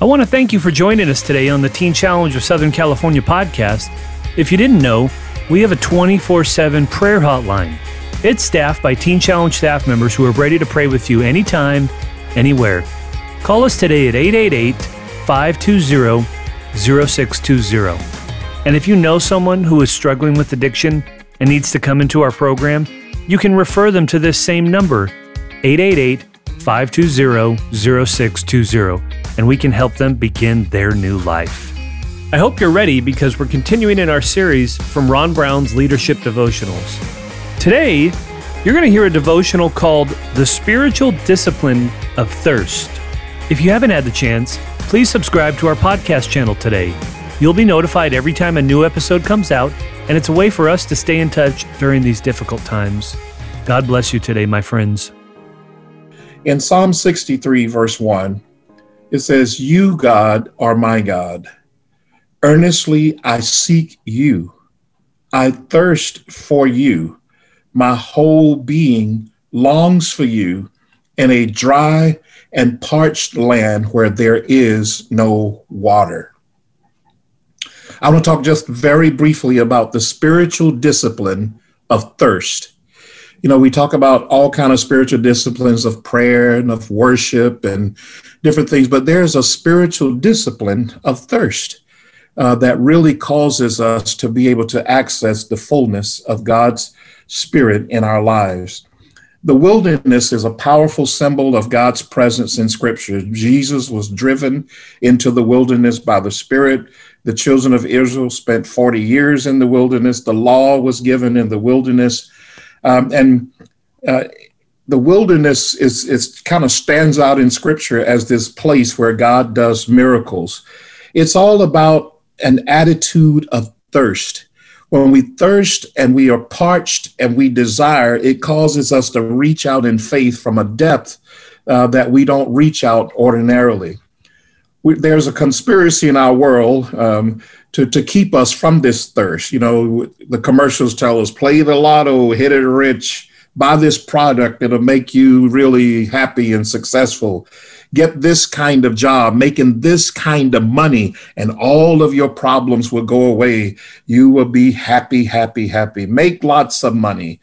I want to thank you for joining us today on the Teen Challenge of Southern California podcast. If you didn't know, we have a 24 7 prayer hotline. It's staffed by Teen Challenge staff members who are ready to pray with you anytime, anywhere. Call us today at 888 520 0620. And if you know someone who is struggling with addiction and needs to come into our program, you can refer them to this same number, 888 520 0620, and we can help them begin their new life. I hope you're ready because we're continuing in our series from Ron Brown's Leadership Devotionals. Today, you're going to hear a devotional called The Spiritual Discipline of Thirst. If you haven't had the chance, please subscribe to our podcast channel today. You'll be notified every time a new episode comes out, and it's a way for us to stay in touch during these difficult times. God bless you today, my friends. In Psalm 63, verse 1, it says, You, God, are my God. Earnestly I seek you. I thirst for you. My whole being longs for you in a dry and parched land where there is no water. I want to talk just very briefly about the spiritual discipline of thirst. You know, we talk about all kind of spiritual disciplines of prayer and of worship and different things, but there's a spiritual discipline of thirst uh, that really causes us to be able to access the fullness of God's Spirit in our lives. The wilderness is a powerful symbol of God's presence in Scripture. Jesus was driven into the wilderness by the Spirit. The children of Israel spent 40 years in the wilderness. The law was given in the wilderness. Um, and uh, the wilderness is, kind of stands out in Scripture as this place where God does miracles. It's all about an attitude of thirst. When we thirst and we are parched and we desire, it causes us to reach out in faith from a depth uh, that we don't reach out ordinarily. We, there's a conspiracy in our world um, to, to keep us from this thirst. You know, the commercials tell us play the lotto, hit it rich, buy this product, it'll make you really happy and successful get this kind of job, making this kind of money, and all of your problems will go away. You will be happy, happy, happy. Make lots of money.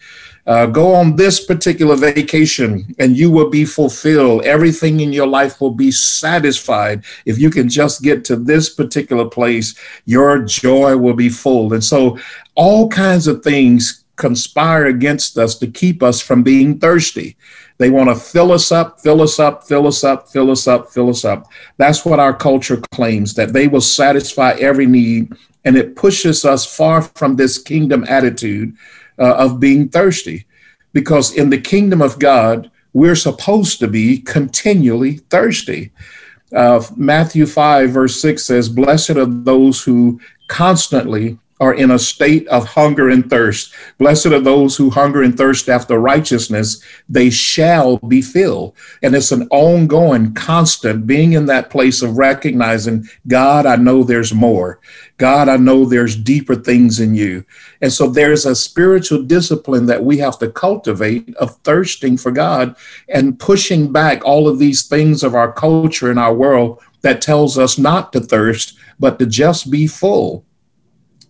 Uh, go on this particular vacation and you will be fulfilled. Everything in your life will be satisfied. If you can just get to this particular place, your joy will be full. And so, all kinds of things conspire against us to keep us from being thirsty. They want to fill us up, fill us up, fill us up, fill us up, fill us up. That's what our culture claims that they will satisfy every need. And it pushes us far from this kingdom attitude uh, of being thirsty. Because in the kingdom of God, we're supposed to be continually thirsty. Uh, Matthew 5, verse 6 says, Blessed are those who constantly are in a state of hunger and thirst. Blessed are those who hunger and thirst after righteousness, they shall be filled. And it's an ongoing, constant being in that place of recognizing, God, I know there's more. God, I know there's deeper things in you. And so there's a spiritual discipline that we have to cultivate of thirsting for God and pushing back all of these things of our culture and our world that tells us not to thirst, but to just be full.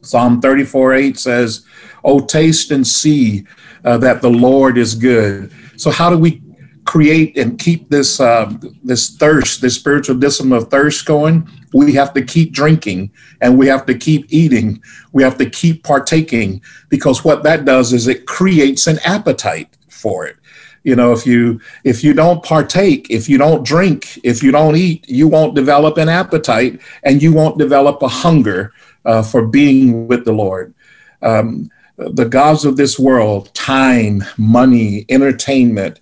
Psalm 34 8 says, Oh, taste and see uh, that the Lord is good. So, how do we create and keep this uh, this thirst, this spiritual discipline of thirst going? We have to keep drinking and we have to keep eating. We have to keep partaking because what that does is it creates an appetite for it you know if you if you don't partake if you don't drink if you don't eat you won't develop an appetite and you won't develop a hunger uh, for being with the Lord. Um, the gods of this world, time, money, entertainment,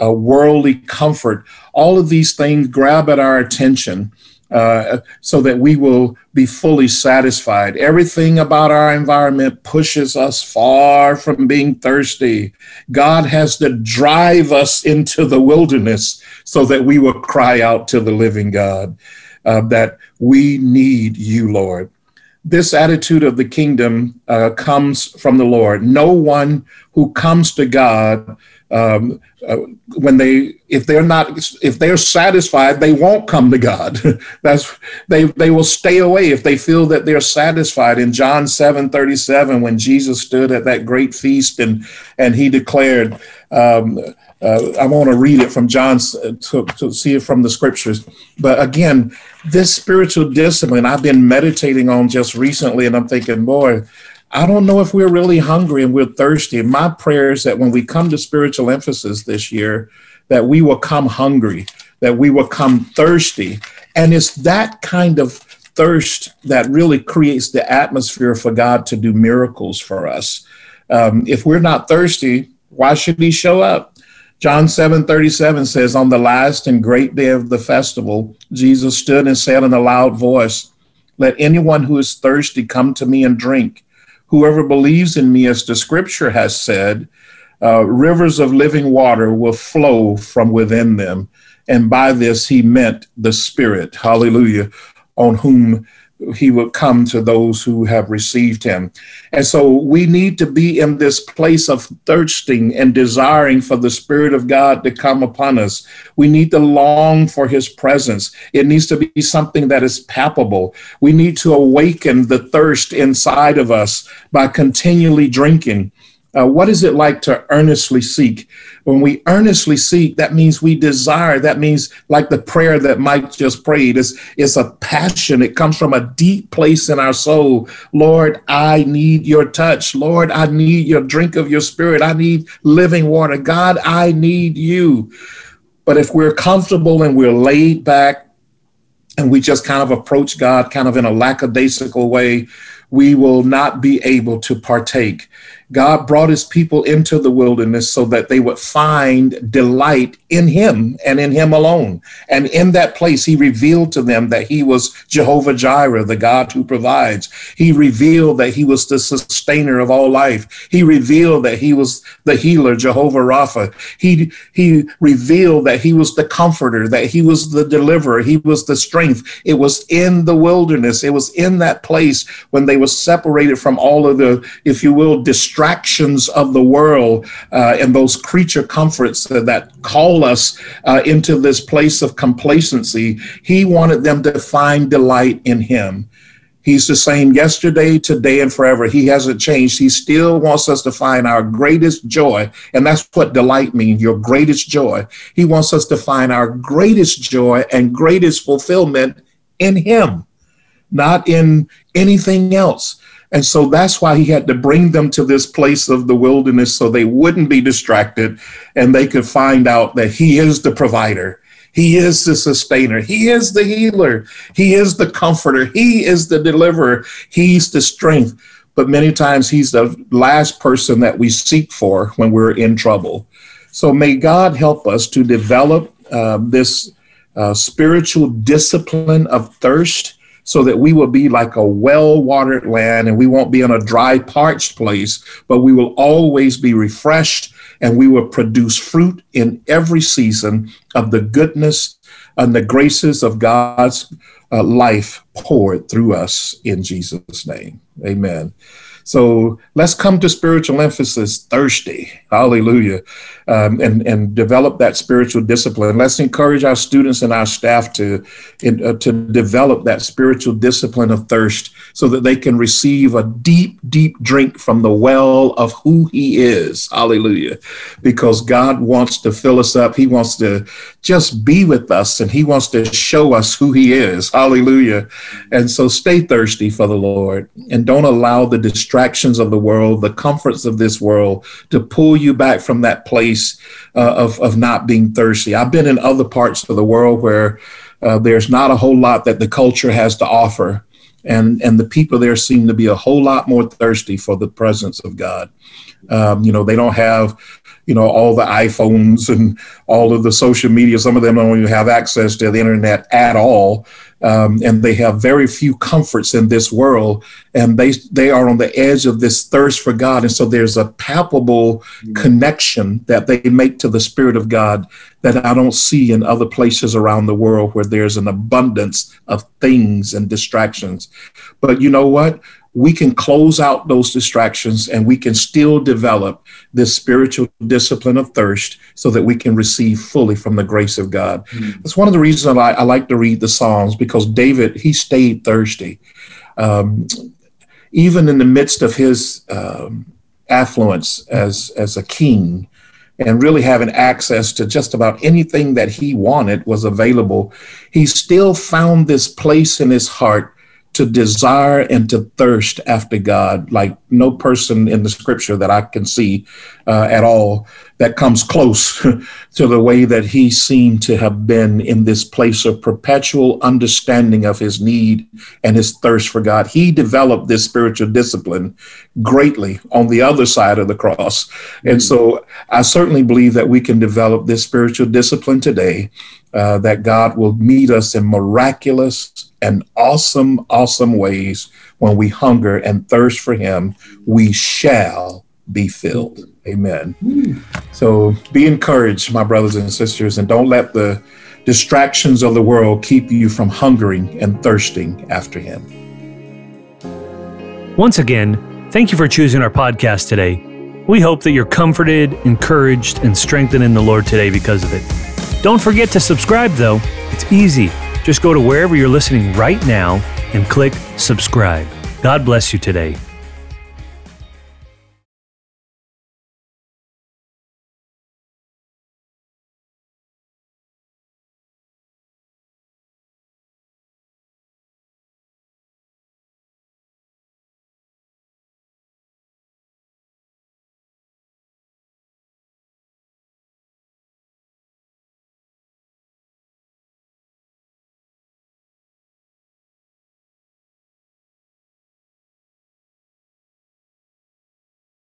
uh, worldly comfort, all of these things grab at our attention uh, so that we will be fully satisfied. Everything about our environment pushes us far from being thirsty. God has to drive us into the wilderness so that we will cry out to the living God uh, that we need you, Lord. This attitude of the kingdom uh, comes from the Lord. No one who comes to God um, uh, when they if they're not if they're satisfied they won't come to god that's they they will stay away if they feel that they're satisfied in john 7 37 when jesus stood at that great feast and and he declared um, uh, I want to read it from John to, to see it from the scriptures. But again, this spiritual discipline I've been meditating on just recently, and I'm thinking, boy, I don't know if we're really hungry and we're thirsty. My prayer is that when we come to spiritual emphasis this year, that we will come hungry, that we will come thirsty. And it's that kind of thirst that really creates the atmosphere for God to do miracles for us. Um, if we're not thirsty, why should He show up? John 7 37 says, On the last and great day of the festival, Jesus stood and said in a loud voice, Let anyone who is thirsty come to me and drink. Whoever believes in me, as the scripture has said, uh, rivers of living water will flow from within them. And by this, he meant the Spirit, hallelujah, on whom he would come to those who have received him. And so we need to be in this place of thirsting and desiring for the Spirit of God to come upon us. We need to long for his presence. It needs to be something that is palpable. We need to awaken the thirst inside of us by continually drinking. Uh, what is it like to earnestly seek? When we earnestly seek, that means we desire. That means, like the prayer that Mike just prayed, is it's a passion. It comes from a deep place in our soul. Lord, I need your touch. Lord, I need your drink of your spirit. I need living water. God, I need you. But if we're comfortable and we're laid back and we just kind of approach God kind of in a lackadaisical way, we will not be able to partake. God brought his people into the wilderness so that they would find delight in him and in him alone. And in that place, he revealed to them that he was Jehovah Jireh, the God who provides. He revealed that he was the sustainer of all life. He revealed that he was the healer, Jehovah Rapha. He, he revealed that he was the comforter, that he was the deliverer, he was the strength. It was in the wilderness, it was in that place when they were separated from all of the, if you will, distractions distractions of the world uh, and those creature comforts that call us uh, into this place of complacency, he wanted them to find delight in him. He's the same yesterday, today, and forever. He hasn't changed. He still wants us to find our greatest joy. And that's what delight means your greatest joy. He wants us to find our greatest joy and greatest fulfillment in Him, not in anything else. And so that's why he had to bring them to this place of the wilderness so they wouldn't be distracted and they could find out that he is the provider. He is the sustainer. He is the healer. He is the comforter. He is the deliverer. He's the strength. But many times he's the last person that we seek for when we're in trouble. So may God help us to develop uh, this uh, spiritual discipline of thirst so that we will be like a well watered land and we won't be in a dry, parched place, but we will always be refreshed and we will produce fruit in every season of the goodness and the graces of God's uh, life poured through us in Jesus' name. Amen. So let's come to spiritual emphasis thirsty. Hallelujah. Um, and, and develop that spiritual discipline. Let's encourage our students and our staff to, in, uh, to develop that spiritual discipline of thirst so that they can receive a deep, deep drink from the well of who He is. Hallelujah. Because God wants to fill us up. He wants to just be with us and He wants to show us who He is. Hallelujah. And so stay thirsty for the Lord and don't allow the distractions of the world, the comforts of this world to pull you back from that place uh, of, of not being thirsty. I've been in other parts of the world where uh, there's not a whole lot that the culture has to offer. And, and the people there seem to be a whole lot more thirsty for the presence of God. Um, you know, they don't have you know, all the iPhones and all of the social media. Some of them don't even have access to the internet at all. Um, and they have very few comforts in this world, and they they are on the edge of this thirst for God, and so there's a palpable mm-hmm. connection that they make to the Spirit of God that I don't see in other places around the world where there's an abundance of things and distractions. But you know what? We can close out those distractions and we can still develop this spiritual discipline of thirst so that we can receive fully from the grace of God. Mm-hmm. That's one of the reasons I, I, like to read the Psalms because David, he stayed thirsty. Um, even in the midst of his um, affluence as, as a king, and really having access to just about anything that he wanted was available, he still found this place in his heart to desire and to thirst after God, like no person in the scripture that I can see uh, at all that comes close to the way that he seemed to have been in this place of perpetual understanding of his need and his thirst for God. He developed this spiritual discipline greatly on the other side of the cross. And mm. so I certainly believe that we can develop this spiritual discipline today, uh, that God will meet us in miraculous and awesome, awesome ways when we hunger and thirst for Him, we shall be filled. Amen. So be encouraged, my brothers and sisters, and don't let the distractions of the world keep you from hungering and thirsting after Him. Once again, thank you for choosing our podcast today. We hope that you're comforted, encouraged, and strengthened in the Lord today because of it. Don't forget to subscribe, though. It's easy. Just go to wherever you're listening right now and click subscribe. God bless you today.